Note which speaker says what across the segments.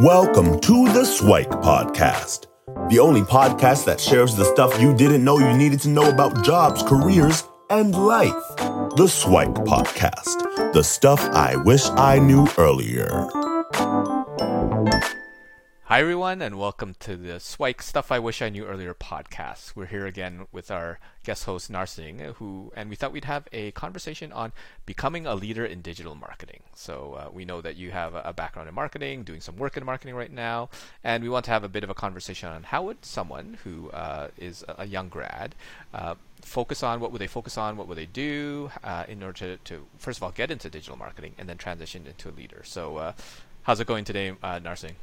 Speaker 1: Welcome to the Swike Podcast, the only podcast that shares the stuff you didn't know you needed to know about jobs, careers, and life. The Swike Podcast, the stuff I wish I knew earlier.
Speaker 2: Hi, everyone, and welcome to the Swike Stuff I Wish I Knew Earlier podcast. We're here again with our guest host, Narsing, who, and we thought we'd have a conversation on becoming a leader in digital marketing. So, uh, we know that you have a background in marketing, doing some work in marketing right now, and we want to have a bit of a conversation on how would someone who uh, is a young grad uh, focus on what would they focus on, what would they do uh, in order to, to, first of all, get into digital marketing and then transition into a leader. So, uh, how's it going today, uh, Narsing?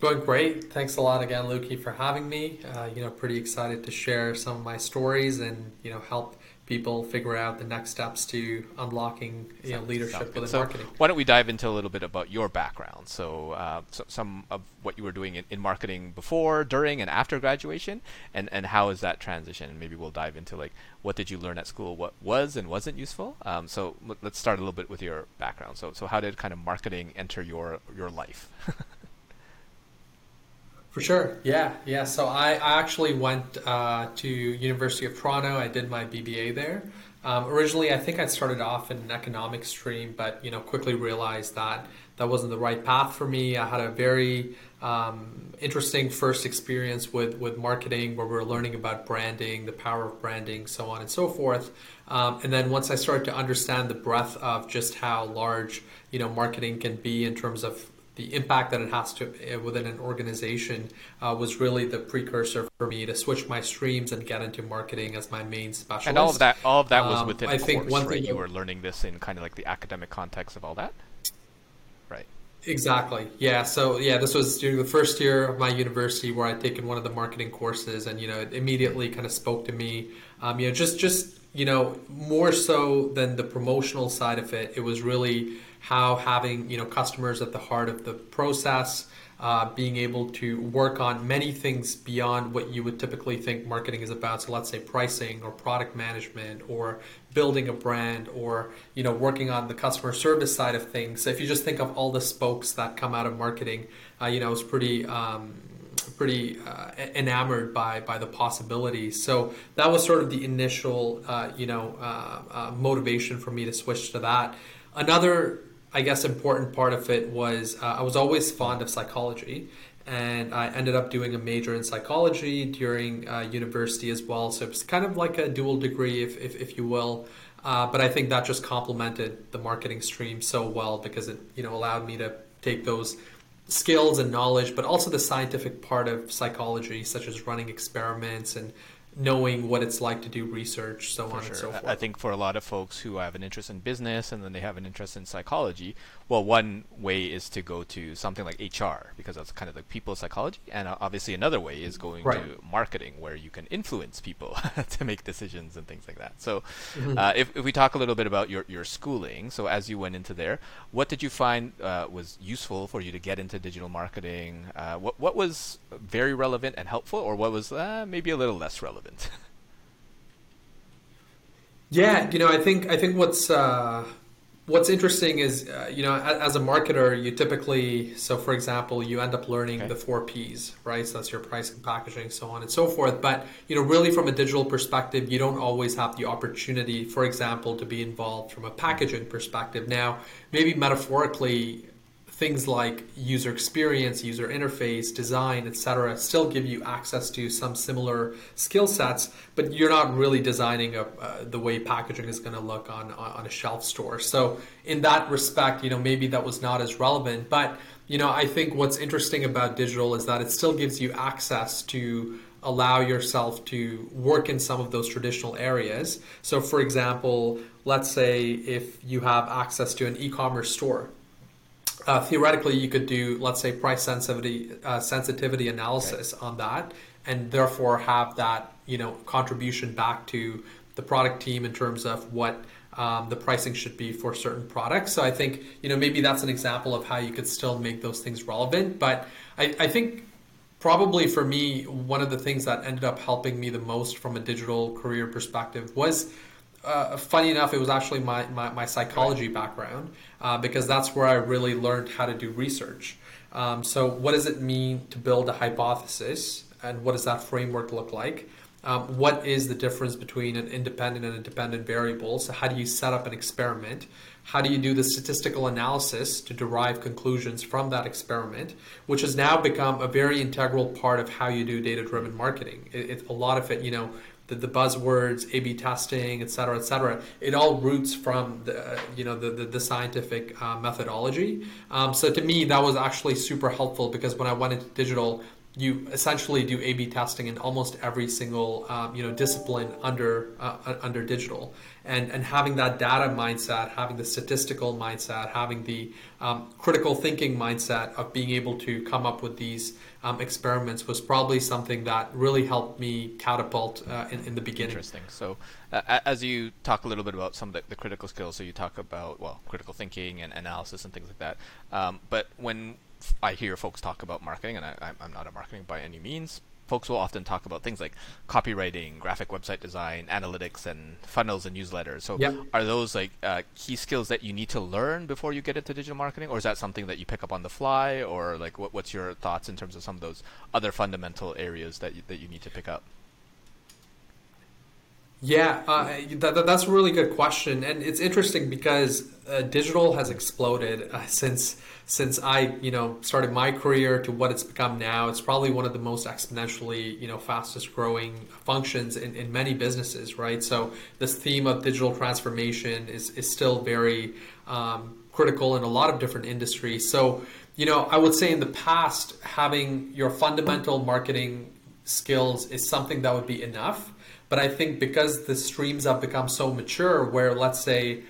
Speaker 3: Going great. Thanks a lot again, Luki, for having me. Uh, you know, pretty excited to share some of my stories and you know help people figure out the next steps to unlocking you know leadership within
Speaker 2: so
Speaker 3: marketing.
Speaker 2: Why don't we dive into a little bit about your background? So, uh, so some of what you were doing in, in, marketing before, during, and after graduation, and and how is that transition? And maybe we'll dive into like what did you learn at school, what was and wasn't useful. Um, so let's start a little bit with your background. So so how did kind of marketing enter your your life?
Speaker 3: For sure, yeah, yeah. So I, I actually went uh, to University of Toronto. I did my BBA there. Um, originally, I think I started off in an economics stream, but you know quickly realized that that wasn't the right path for me. I had a very um, interesting first experience with with marketing, where we are learning about branding, the power of branding, so on and so forth. Um, and then once I started to understand the breadth of just how large you know marketing can be in terms of the impact that it has to uh, within an organization uh, was really the precursor for me to switch my streams and get into marketing as my main specialty.
Speaker 2: And all of that, all of that was um, within
Speaker 3: I
Speaker 2: a
Speaker 3: think
Speaker 2: course,
Speaker 3: one
Speaker 2: right?
Speaker 3: thing
Speaker 2: You were learning this in kind of like the academic context of all that, right?
Speaker 3: Exactly. Yeah. So yeah, this was during the first year of my university where I'd taken one of the marketing courses, and you know, it immediately kind of spoke to me. Um, you know, just just you know, more so than the promotional side of it, it was really how having you know customers at the heart of the process, uh, being able to work on many things beyond what you would typically think marketing is about. So let's say pricing or product management or building a brand or you know working on the customer service side of things. So if you just think of all the spokes that come out of marketing, uh, you know it's pretty. Um, pretty uh, enamored by by the possibilities. So that was sort of the initial, uh, you know, uh, uh motivation for me to switch to that. Another I guess important part of it was uh, I was always fond of psychology, and I ended up doing a major in psychology during uh, university as well. So it's kind of like a dual degree, if if, if you will. Uh, but I think that just complemented the marketing stream so well because it you know allowed me to take those skills and knowledge, but also the scientific part of psychology, such as running experiments and knowing what it's like to do research, so
Speaker 2: for
Speaker 3: on
Speaker 2: sure.
Speaker 3: and so forth.
Speaker 2: I think for a lot of folks who have an interest in business and then they have an interest in psychology, well, one way is to go to something like HR because that's kind of like people psychology, and uh, obviously another way is going
Speaker 3: right.
Speaker 2: to marketing where you can influence people to make decisions and things like that. So,
Speaker 3: mm-hmm.
Speaker 2: uh, if, if we talk a little bit about your your schooling, so as you went into there, what did you find uh, was useful for you to get into digital marketing? Uh, what what was very relevant and helpful, or what was uh, maybe a little less relevant?
Speaker 3: yeah, you know, I think I think what's uh, what's interesting is uh, you know as a marketer you typically so for example you end up learning okay. the four p's right? So that's your pricing packaging so on and so forth. But you know really from a digital perspective you don't always have the opportunity for example to be involved from a packaging perspective. Now maybe metaphorically things like user experience, user interface, design, etc., still give you access to some similar skill sets, but you're not really designing a, uh, the way packaging is going to look on, on a shelf store. So in that respect, you know, maybe that was not as relevant, but you know, I think what's interesting about digital is that it still gives you access to allow yourself to work in some of those traditional areas. So, for example, let's say if you have access to an e commerce store, uh, theoretically you could do let's say price sensitivity uh, sensitivity analysis okay. on that and therefore have that you know contribution back to the product team in terms of what um, the pricing should be for certain products so i think you know maybe that's an example of how you could still make those things relevant but i, I think probably for me one of the things that ended up helping me the most from a digital career perspective was uh, funny enough, it was actually my, my, my psychology background uh, because that's where I really learned how to do research. Um, so, what does it mean to build a hypothesis, and what does that framework look like? Um, what is the difference between an independent and a dependent variable? So, how do you set up an experiment? How do you do the statistical analysis to derive conclusions from that experiment, which has now become a very integral part of how you do data driven marketing? It, it, a lot of it, you know, the, the buzzwords, A/B testing, et cetera, et cetera. It all roots from the you know the the, the scientific uh, methodology. Um, so to me, that was actually super helpful because when I went into digital, you essentially do A/B testing in almost every single um, you know discipline under uh, under digital, and and having that data mindset, having the statistical mindset, having the um, critical thinking mindset of being able to come up with these um, experiments was probably something that really helped me catapult uh, in, in the beginning.
Speaker 2: Interesting. So, uh, as you talk a little bit about some of the, the, critical skills, so you talk about well, critical thinking and analysis and things like that. Um, but when I hear folks talk about marketing, and I, I'm not a marketing by any means, folks will often talk about things like copywriting, graphic website design, analytics, and funnels and newsletters. So, yep. are those like uh, key skills that you need to learn before you get into digital marketing, or is that something that you pick up on the fly, or like what, what's your thoughts in terms of some of those other fundamental areas that you, that you need to pick up?
Speaker 3: Yeah, uh, that, that's a really good question, and it's interesting because uh, digital has exploded uh, since since I you know started my career to what it's become now. It's probably one of the most exponentially you know fastest growing functions in, in many businesses, right? So this theme of digital transformation is is still very um, critical in a lot of different industries. So you know I would say in the past having your fundamental marketing skills is something that would be enough but I think because the streams have become so mature, where let's say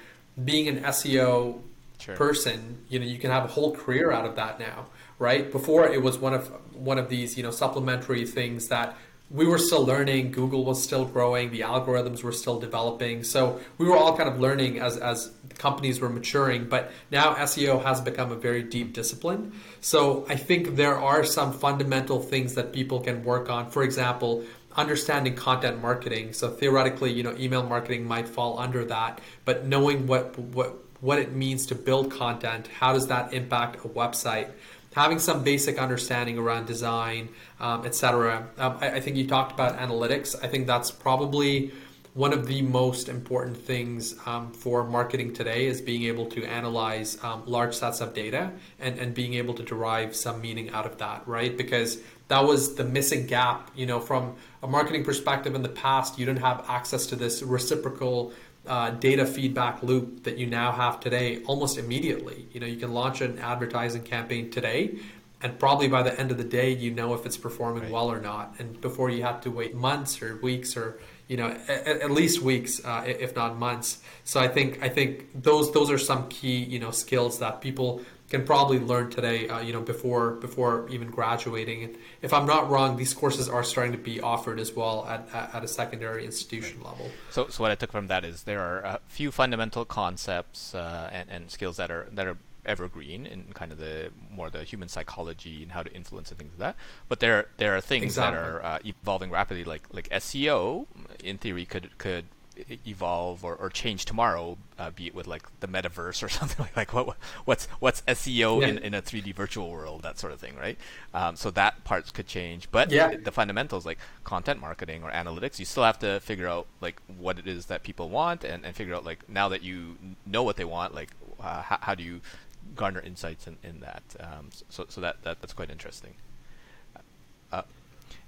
Speaker 3: being an SEO sure. person, you know, you can have a whole career out of that now, right? Before it was one of one of these, you know, supplementary things that we were still learning. Google was still growing. The algorithms were still developing. So we were all kind of learning as as companies were maturing. But now SEO has become a very deep discipline. So I think there are some fundamental things that people can work on. For example, understanding content marketing. So theoretically, you know, email marketing might fall under that, but knowing what what what it means to build content, how does that impact a website? Having some basic understanding around design, um, etc. Um, I, I think you talked about analytics. I think that's probably one of the most important things um, for marketing today is being able to analyze um, large sets of data and, and being able to derive some meaning out of that, right? Because that was the missing gap, you know, from a marketing perspective in the past, you didn't have access to this reciprocal uh, data feedback loop that you now have today almost immediately. You know, you can launch an advertising campaign today and probably by the end of the day you know if it's performing right. well or not and before you have to wait months or weeks or you know at, at least weeks uh, if not months so i think i think those those are some key you know skills that people can probably learn today uh, you know before before even graduating and if i'm not wrong these courses are starting to be offered as well at, at a secondary institution right. level
Speaker 2: so so what i took from that is there are a few fundamental concepts uh, and, and skills that are that are evergreen in kind of the more the human psychology and how to influence and things like that. But there there are things exactly. that are uh, evolving rapidly, like like SEO. In theory, could could evolve or, or change tomorrow, uh, be it with like the metaverse or something like like what what's what's SEO yeah. in, in a 3D virtual world, that sort of thing, right? Um, so that parts could change, but yeah. the fundamentals like content marketing or analytics, you still have to figure out like what it is that people want and, and figure out like now that you know what they want, like uh, how, how do you garner insights in, in that. Um, so so that, that that's quite interesting. Uh,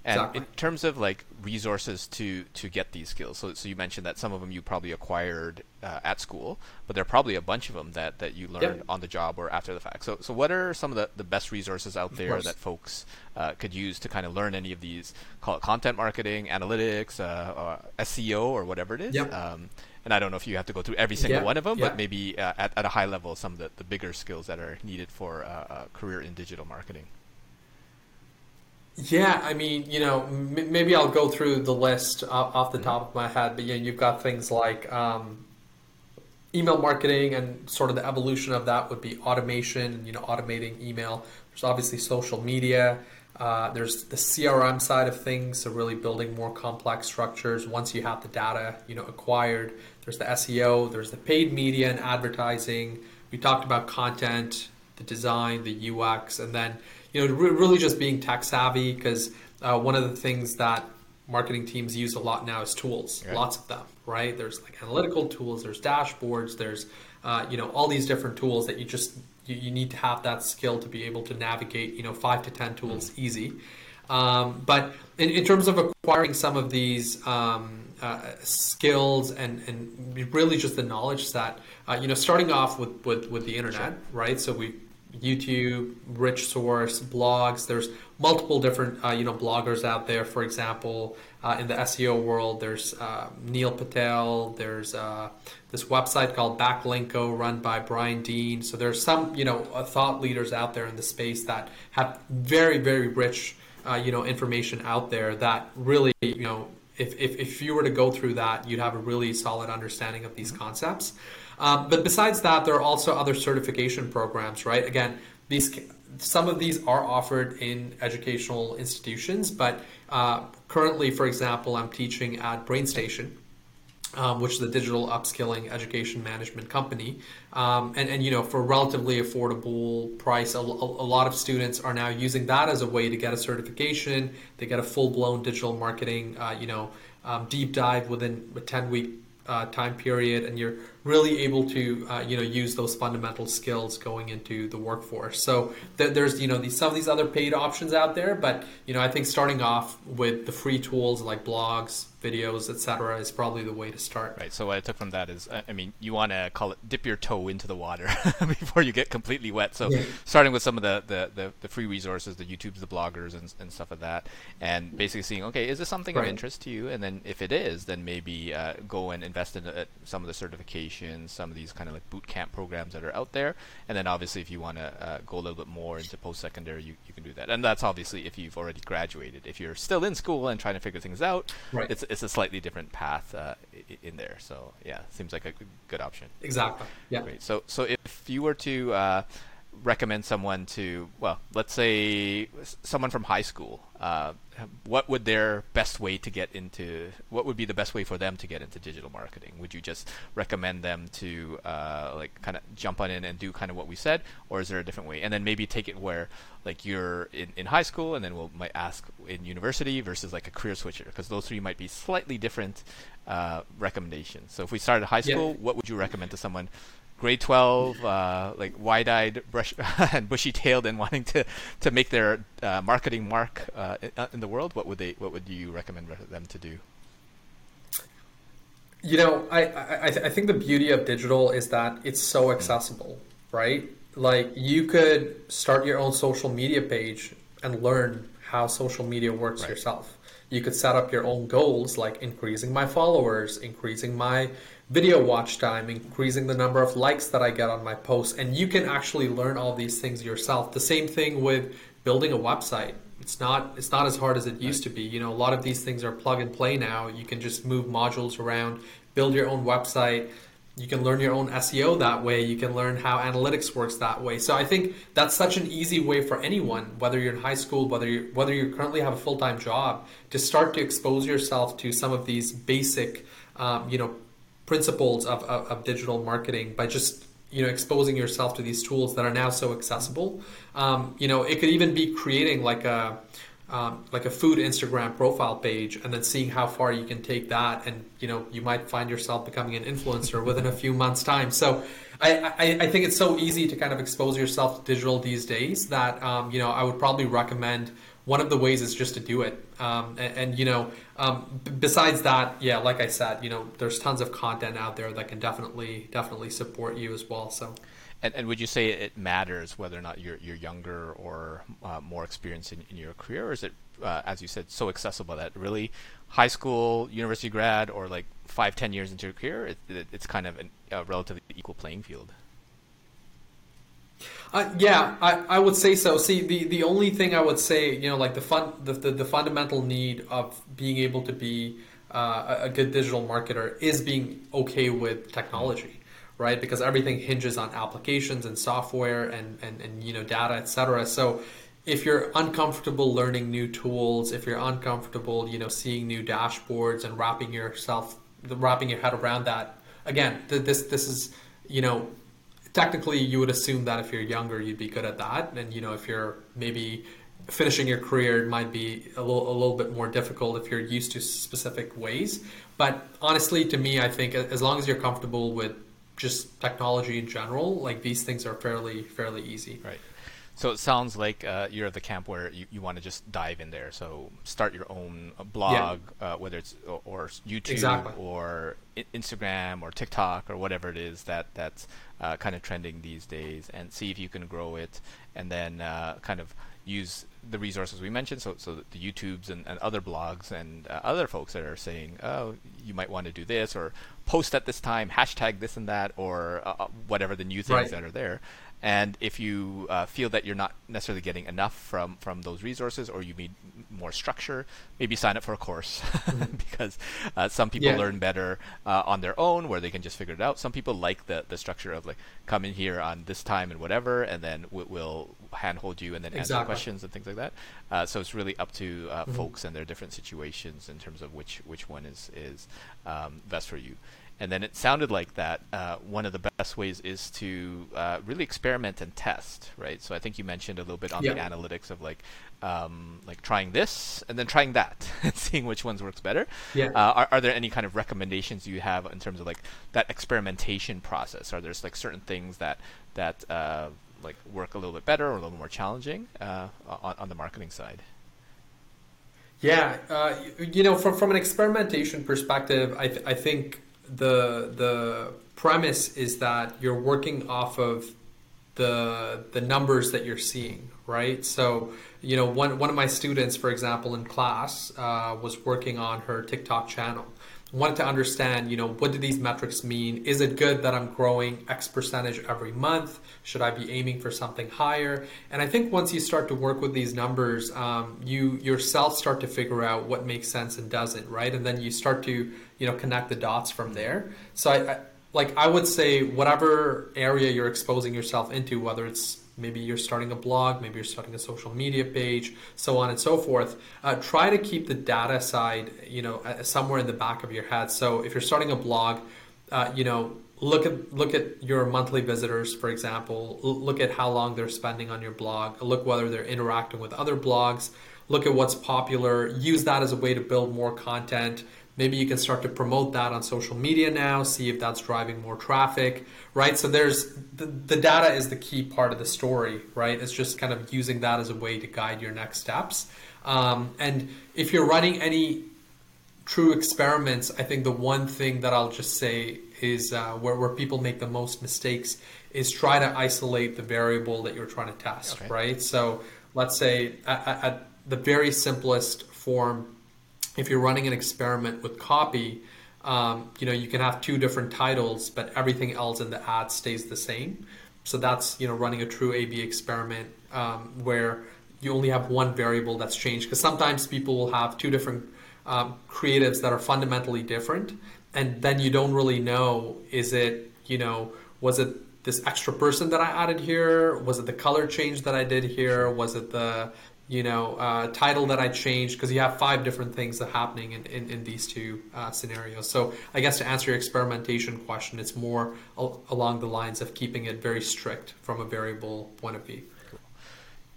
Speaker 2: and exactly. in terms of like resources to to get these skills, so so you mentioned that some of them you probably acquired uh, at school, but there are probably a bunch of them that, that you learned on the job or after the fact. So so what are some of the, the best resources out there that folks uh, could use to kind of learn any of these? Call it content marketing, analytics, uh, SEO, or whatever it is. Um, and I don't know if you have to go through every single yeah, one of them, but maybe uh, at, at a high level, some of the, the bigger skills that are needed for uh, a career in digital marketing.
Speaker 3: Yeah, I mean, you know, m- maybe I'll go through the list off, off the mm-hmm. top of my head, but yeah, you've got things like um, email marketing and sort of the evolution of that would be automation, you know, automating email. There's obviously social media. Uh, there's the CRM side of things, so really building more complex structures once you have the data, you know, acquired. There's the SEO, there's the paid media and advertising. We talked about content, the design, the UX, and then you know really just being tech savvy because uh, one of the things that marketing teams use a lot now is tools, right. lots of them, right? There's like analytical tools, there's dashboards, there's uh, you know all these different tools that you just you, you, need to have that skill to be able to navigate you know five to ten tools mm-hmm. easy. Um, but in, in, terms of acquiring some of these um, uh, skills and, and really just the knowledge that uh, you know, starting off with, with, with the internet, sure. right? So we YouTube, rich source, blogs. There's multiple different uh, you know bloggers out there. For example, uh, in the SEO world, there's uh, Neil Patel. There's uh, this website called Backlinko run by Brian Dean. So there's some you know uh, thought leaders out there in the space that have very very rich uh, you know information out there that really you know if, if, if you were to go through that, you'd have a really solid understanding of these concepts. Um, but besides that, there are also other certification programs, right? Again, these some of these are offered in educational institutions, but uh, currently, for example, I'm teaching at BrainStation, um, which is a digital upskilling education management company. Um, and, and, you know, for relatively affordable price, a, a, lot of students are now using that as a way to get a certification. They get a full blown digital marketing, uh, you know, um, deep dive within a 10 week uh, time period, and you're really able to uh, you know use those fundamental skills going into the workforce. So th- there's you know these, some of these other paid options out there, but you know I think starting off with the free tools like blogs, videos, etc., is probably the way to start.
Speaker 2: Right. So what I took from that is, I mean, you want to call it dip your toe into the water before you get completely wet. So yeah. starting with some of the, the, the, the, free resources, the YouTubes, the bloggers, and, and stuff like that, and basically seeing, okay, is this something right. of interest to you? And then if it is, then maybe uh, go and invest in uh, some of the certifications, some of these kind of like boot camp programs that are out there. And then obviously, if you want to uh, go a little bit more into post secondary, you, you can do that. And that's obviously if you've already graduated. If you're still in school and trying to figure things out, right. it's it's a slightly different path uh, in there. So yeah, seems like a good option.
Speaker 3: Exactly. Yeah.
Speaker 2: Great. So so if you were to uh, recommend someone to, well, let's say someone from high school, uh, what would their best way to get into, what would be the best way for them to get into digital marketing? Would you just recommend them to uh, like kind of jump on in and do kind of what we said, or is there a different way? And then maybe take it where like you're in, in high school, and then we'll might ask in university versus like a career switcher, because those three might be slightly different uh, recommendations. So if we started high school, yeah. what would you recommend to someone grade 12, uh, like wide-eyed brush and bushy-tailed and wanting to, to make their uh, marketing mark uh, uh, in the world, what would they what would you recommend them to do?
Speaker 3: You know, I, I, I think the beauty of digital is that it's so accessible, right? Like you could start your own social media page and learn how social media works right. yourself. You could set up your own goals like increasing my followers, increasing my video watch time, increasing the number of likes that I get on my posts. And you can actually learn all these things yourself. The same thing with building a website. It's not it's not as hard as it used to be. You know, a lot of these things are plug and play now. You can just move modules around, build your own website. You can learn your own SEO that way. You can learn how analytics works that way. So I think that's such an easy way for anyone, whether you're in high school, whether you whether you currently have a full time job, to start to expose yourself to some of these basic, um, you know, principles of, of, of, digital marketing by just you know exposing yourself to these tools that are now so accessible um, you know it could even be creating like a um, like a food instagram profile page and then seeing how far you can take that and you know you might find yourself becoming an influencer within a few months time so I, I, I, think it's so easy to kind of expose yourself to digital these days that um, you know I would probably recommend one of the ways is just to do it. Um, and, and, you know, um, besides that, yeah, like I said, you know, there's tons of content out there that can definitely definitely support you as well. So.
Speaker 2: And, and would you say it matters whether or not you're you're younger or uh, more experienced in, in your career, or is it, uh, as you said, so accessible that really high school, university grad, or like five, ten years into your career, it, it, it's kind of an, a relatively equal playing field?
Speaker 3: Uh, yeah, I, I would say so. See, the, the only thing I would say, you know, like the fun the, the, the fundamental need of being able to be uh, a good digital marketer is being okay with technology, right? Because everything hinges on applications and software and and, and you know data, etc. So if you're uncomfortable learning new tools, if you're uncomfortable, you know, seeing new dashboards and wrapping yourself wrapping your head around that, again, this this is you know technically you would assume that if you're younger, you'd be good at that, and you know if you're maybe finishing your career it might be a little, a little bit more difficult if you're used to specific ways. But honestly, to me, I think as long as you're comfortable with just technology in general, like these things are fairly fairly easy.
Speaker 2: Right. So it sounds like uh, you're at the camp where you, you want to just dive in there. So start your own uh, blog, yeah. uh, whether it's or, or YouTube
Speaker 3: exactly.
Speaker 2: or I- Instagram or TikTok or whatever it is that that's uh, kind of trending these days, and see if you can grow it, and then uh, kind of use the resources we mentioned, so so the YouTubes and, and other blogs and uh, other folks that are saying, oh, you might want to do this or post at this time, hashtag this and that, or uh, uh whatever the new things right. that are there. And if you uh, feel that you're not necessarily getting enough from, from those resources or you need more structure, maybe sign up for a course mm-hmm. because uh, some people yeah. learn better uh, on their own where they can just figure it out. Some people like the, the structure of like come in here on this time and whatever, and then we, will handhold you and then exactly. answer questions and things like that. Uh, so it's really up to uh, mm-hmm. folks and their different situations in terms of which which one is is um, best for you. And then it sounded like that uh, one of the best ways is to uh, really experiment and test, right? So I think you mentioned a little bit on the analytics of like um, like trying this and then trying that and seeing which ones works better.
Speaker 3: Yeah.
Speaker 2: Uh, are, are there any kind of recommendations you have in terms of like that experimentation process? Are there like certain things that that uh, like work a little bit better or a little more challenging uh, on, on the marketing side?
Speaker 3: Yeah, uh, you know, from from an experimentation perspective, I th- I think the the premise is that you're working off of the the numbers that you're seeing, right? So, you know, one one of my students, for example, in class, uh, was working on her TikTok channel, wanted to understand, you know, what do these metrics mean? Is it good that I'm growing X percentage every month? Should I be aiming for something higher? And I think once you start to work with these numbers, um, you yourself start to figure out what makes sense and doesn't, right? And then you start to, you know, connect the dots from there. So I, I like I would say whatever area you're exposing yourself into, whether it's maybe you're starting a blog, maybe you're starting a social media page, so on and so forth. Uh, try to keep the data side, you know, somewhere in the back of your head. So if you're starting a blog, uh, you know, look at look at your monthly visitors, for example. L- look at how long they're spending on your blog. Look whether they're interacting with other blogs. Look at what's popular. Use that as a way to build more content. Maybe you can start to promote that on social media now, see if that's driving more traffic, right? So there's the, the data is the key part of the story, right? It's just kind of using that as a way to guide your next steps. Um, and if you're running any true experiments, I think the one thing that I'll just say is uh, where, where people make the most mistakes is try to isolate the variable that you're trying to test, okay. right? So let's say at, at the very simplest form, if you're running an experiment with copy, um, you know you can have two different titles, but everything else in the ad stays the same. So that's you know running a true A/B experiment um, where you only have one variable that's changed because sometimes people will have two different um, creatives that are fundamentally different, and then you don't really know is it you know was it this extra person that I added here? Was it the color change that I did here? Was it the you know, uh, title that I changed because you have five different things that are happening in, in, in these two uh, scenarios. So I guess to answer your experimentation question, it's more al- along the lines of keeping it very strict from a variable point of view.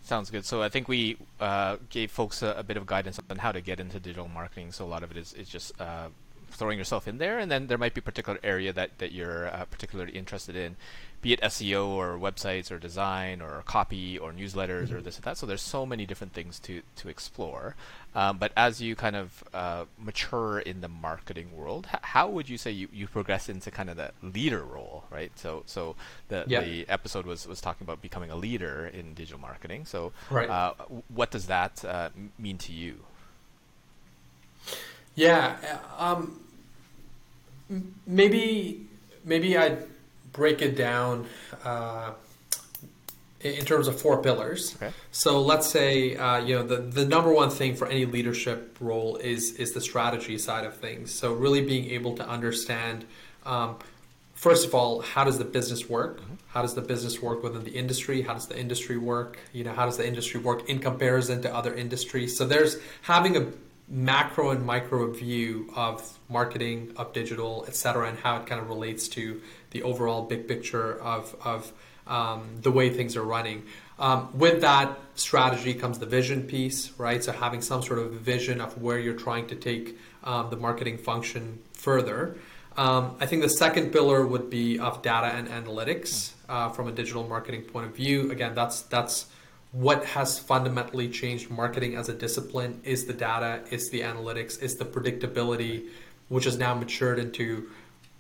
Speaker 2: Sounds good. So I think we uh, gave folks a, a, bit of guidance on how to get into digital marketing. So a lot of it is, is just uh, throwing yourself in there, and then there might be a particular area that, that you're uh, particularly interested in be it SEO or websites or design or copy or newsletters mm-hmm. or this and that. So there's so many different things to to explore. Um, but as you kind of uh, mature in the marketing world, h- how would you say you, you progress into kind of the leader role, right? So so the yeah. the episode was was talking about becoming a leader in digital marketing. So
Speaker 3: right.
Speaker 2: uh, what does that uh, mean to you?
Speaker 3: Yeah, um, maybe maybe I break it down uh, in terms of four pillars.
Speaker 2: Okay.
Speaker 3: So let's say uh, you know the, the number one thing for any leadership role is is the strategy side of things. So really being able to understand. Um, first of all, how does the business work? Mm-hmm. How does the business work within the industry? How does the industry work? You know, how does the industry work in comparison to other industries? So there's having a macro and micro view of marketing, of digital, et cetera, and how it kind of relates to the overall big picture of of um, the way things are running. Um, with that strategy comes the vision piece, right? So having some sort of vision of where you're trying to take um, the marketing function further. Um, I think the second pillar would be of data and analytics uh, from a digital marketing point of view. Again, that's that's what has fundamentally changed marketing as a discipline is the data, is the analytics, is the predictability, which has now matured into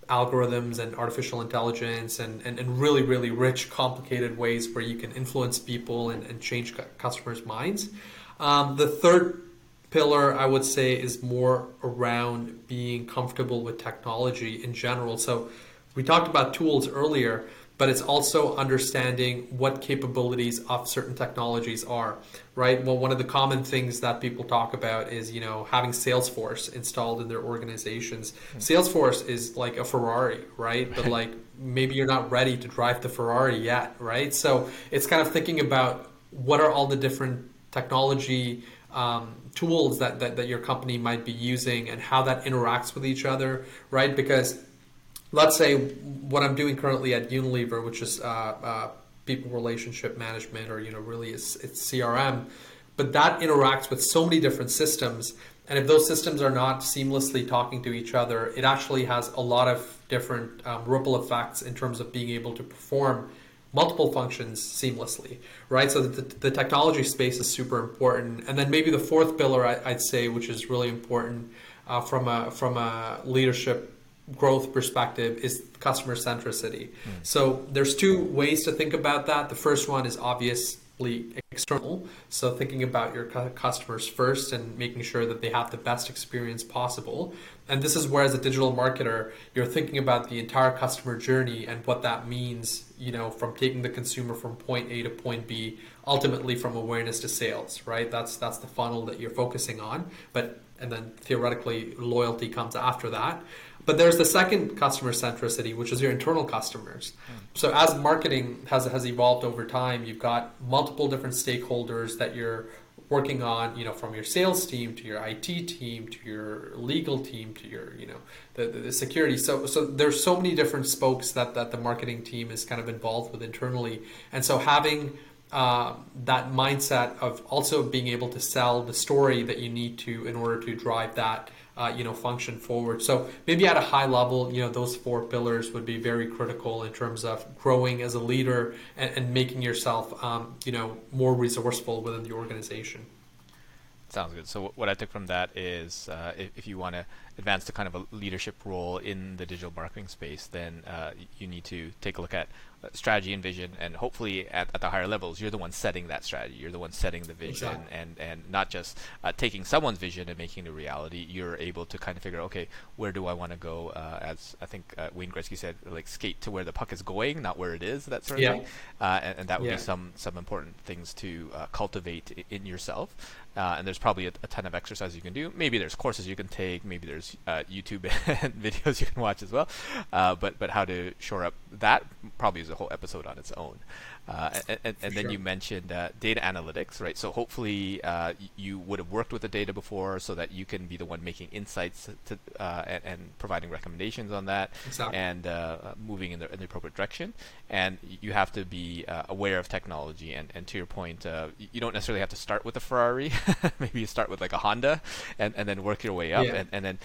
Speaker 3: algorithms and artificial intelligence and, and, and really, really rich, complicated ways where you can influence people and, and change customers' minds. Um, the third pillar, I would say, is more around being comfortable with technology in general. So we talked about tools earlier but it's also understanding what capabilities of certain technologies are, right? Well, one of the common things that people talk about is, you know, having Salesforce installed in their organizations. Mm-hmm. Salesforce is like a Ferrari, right? But like maybe you're not ready to drive the Ferrari yet, right? So it's kind of thinking about what are all the different technology um, tools that, that, that your company might be using and how that interacts with each other, right? Because let's say what I'm doing currently at Unilever, which is uh, uh, people relationship management, or you know, really it's, it's CRM, but that interacts with so many different systems. And if those systems are not seamlessly talking to each other, it actually has a lot of different um, ripple effects in terms of being able to perform multiple functions seamlessly, right? So the, the technology space is super important. And then maybe the fourth pillar I, would say, which is really important uh, from a from a leadership growth perspective is customer centricity. Mm. So there's two ways to think about that. The first one is obviously external. So thinking about your customers first and making sure that they have the best experience possible. And this is where as a digital marketer, you're thinking about the entire customer journey and what that means, you know, from taking the consumer from point A to point B, ultimately from awareness to sales, right? That's that's the funnel that you're focusing on. But and then theoretically loyalty comes after that. But there's the second customer centricity, which is your internal customers. Mm. So as marketing has has evolved over time, you've got multiple different stakeholders that you're working on, you know, from your sales team to your IT team to your legal team to your, you know, the, the, the security. So so there's so many different spokes that that the marketing team is kind of involved with internally, and so having uh, that mindset of also being able to sell the story that you need to in order to drive that uh, you know function forward. So maybe at a high level, you know those four pillars would be very critical in terms of growing as a leader and, and making yourself um, you know more resourceful within the organization.
Speaker 2: Sounds good. So what I took from that is, uh, if, if, you want to advance to kind of a leadership role in the digital marketing space, then uh, you need to take a look at strategy and vision, and hopefully at, at the higher levels, you're the one setting that strategy. You're the one setting the vision, exactly. and and not just uh, taking someone's vision and making it a reality. You're able to kind of figure, okay, where do I want to go? Uh, as I think uh, Wayne Gretzky said, like skate to where the puck is going, not where it is. That sort of yeah. thing, uh, and, and, that would yeah. be some some important things to uh, cultivate in yourself. Uh, and there's probably a, a, ton of exercises you can do. Maybe there's courses you can take. Maybe there's uh, YouTube videos you can watch as well. Uh, but but how to shore up that probably is a whole episode on its own. Uh, and, and, and then sure. you mentioned uh, data analytics, right? So hopefully uh, you would have worked with the data before, so that you can be the one making insights to, uh, and, and, providing recommendations on that, exactly. and uh, moving in the, in the, appropriate direction. And you have to be uh, aware of technology. And, and to your point, you don't necessarily have to start with a Ferrari. Maybe you start with like a Honda, and, and then work your way up, yeah. and, and then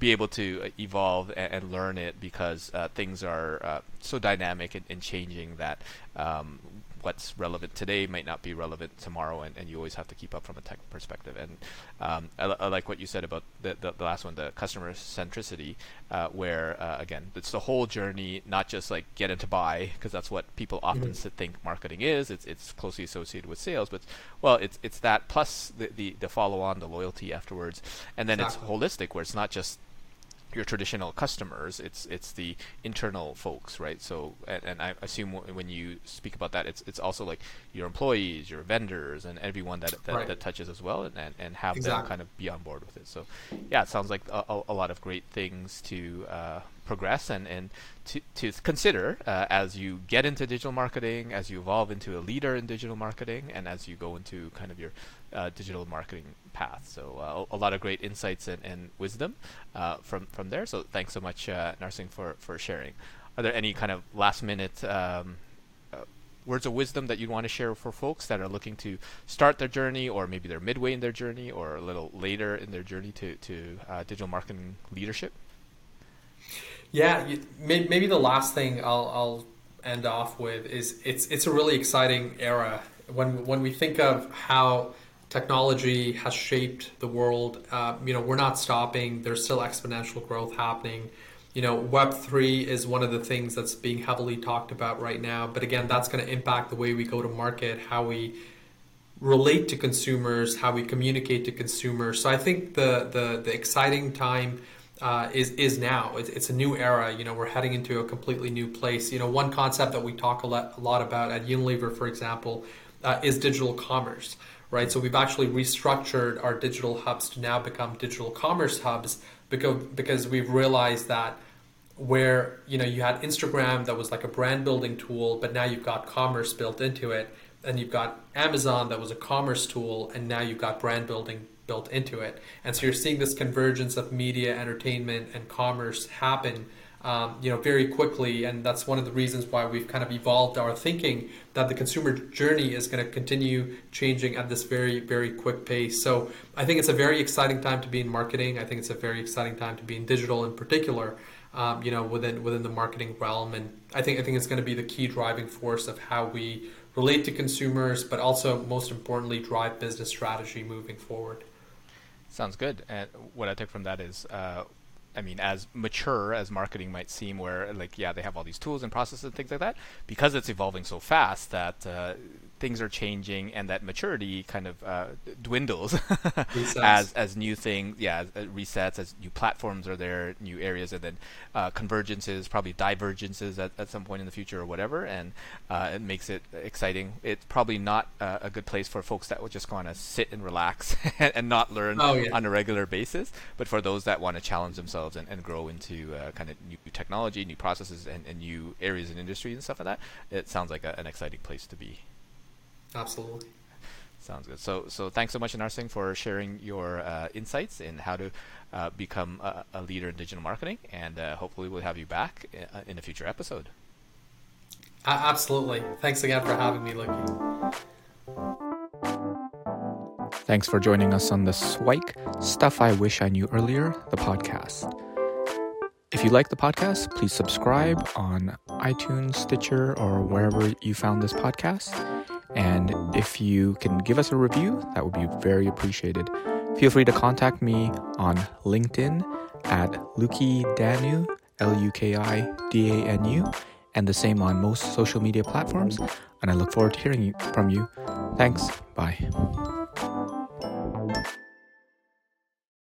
Speaker 2: be able to evolve and, and learn it because uh, things are uh, so dynamic and, and changing that um, what's relevant today might not be relevant tomorrow, and, and you always have to keep up from a tech perspective. And um, I, I, like what you said about the, the, the last one, the customer centricity, uh, where uh, again, it's the whole journey, not just like get into buy, because that's what people often mm-hmm. think marketing is. It's it's closely associated with sales, but well, it's it's that plus the the, the follow on, the loyalty afterwards, and then exactly. it's holistic, where it's not just your traditional customers. It's it's the internal folks, right? So, and, and I assume when you speak about that, it's it's also like your employees, your vendors, and everyone that that, right. that touches as well, and, and, have exactly. them kind of be on board with it. So, yeah, it sounds like a, a lot of great things to uh, progress and, and to, to consider uh, as you get into digital marketing, as you evolve into a leader in digital marketing, and as you go into kind of your uh, digital marketing path. So uh, a lot of great insights and, and wisdom uh, from from there. So thanks so much, uh, Narsing, for for sharing. Are there any kind of last minute um, uh, words of wisdom that you'd want to share for folks that are looking to start their journey, or maybe they're midway in their journey, or a little later in their journey to to uh, digital marketing leadership?
Speaker 3: Yeah, you, may, maybe the last thing I'll, I'll end off with is it's it's a really exciting era when when we think of how technology has shaped the world. Uh, you know, we're not stopping. There's still exponential growth happening. You know, Web three is one of the things that's being heavily talked about right now. But again, that's going to impact the way we go to market, how we relate to consumers, how we communicate to consumers. So I think the the, the exciting time. Uh, is is now. It's, it's, a new era. You know, we're heading into a completely new place. You know, one concept that we talk a lot, a lot about at Unilever, for example, uh, is digital commerce right? So we've actually restructured our digital hubs to now become digital commerce hubs because because we've realized that where you know you had Instagram that was like a brand building tool, but now you've got commerce built into it, and you've got Amazon that was a commerce tool, and now you've got brand building built into it, and so you're seeing this convergence of media, entertainment, and commerce happen um, you know, very quickly, and that's one of the reasons why we've kind of evolved our thinking that the consumer journey is going to continue changing at this very, very quick pace. So I think it's a very exciting time to be in marketing. I think it's a very exciting time to be in digital, in particular. Um, you know, within within the marketing realm, and I think I think it's going to be the key driving force of how we relate to consumers, but also most importantly, drive business strategy moving forward.
Speaker 2: Sounds good. And what I took from that is uh, I mean, as mature as marketing might seem, where like yeah, they have all these tools and processes and things like that, because it's evolving so fast that uh, things are changing and that maturity kind of uh, dwindles as as new things, yeah, as, resets as new platforms are there, new areas, and then uh, convergences, probably divergences at, at some point in the future or whatever, and uh, it makes it exciting. It's probably not uh, a good place for folks that would just want to sit and relax and not learn oh, yeah. on a regular basis, but for those that want to challenge themselves and, and grow into uh, kind of new technology, new processes, and, and new areas in industry and stuff like that, it sounds like a, an exciting place to be.
Speaker 3: Absolutely.
Speaker 2: Sounds good. So, so thanks so much, Narsing, for sharing your uh, insights in how to uh, become a, a, leader in digital marketing, and uh, hopefully we'll have you back in, uh, in a future episode.
Speaker 3: absolutely. Thanks again for having me, Luki.
Speaker 2: Thanks for joining us on the Swike Stuff I Wish I Knew Earlier, the podcast. If you like the podcast, please subscribe on iTunes, Stitcher, or wherever you found this podcast. And if you can give us a review, that would be very appreciated. Feel free to contact me on LinkedIn at Luki Danu, L U K I D A N U, and the same on most social media platforms. And I look forward to hearing from you. Thanks. Bye.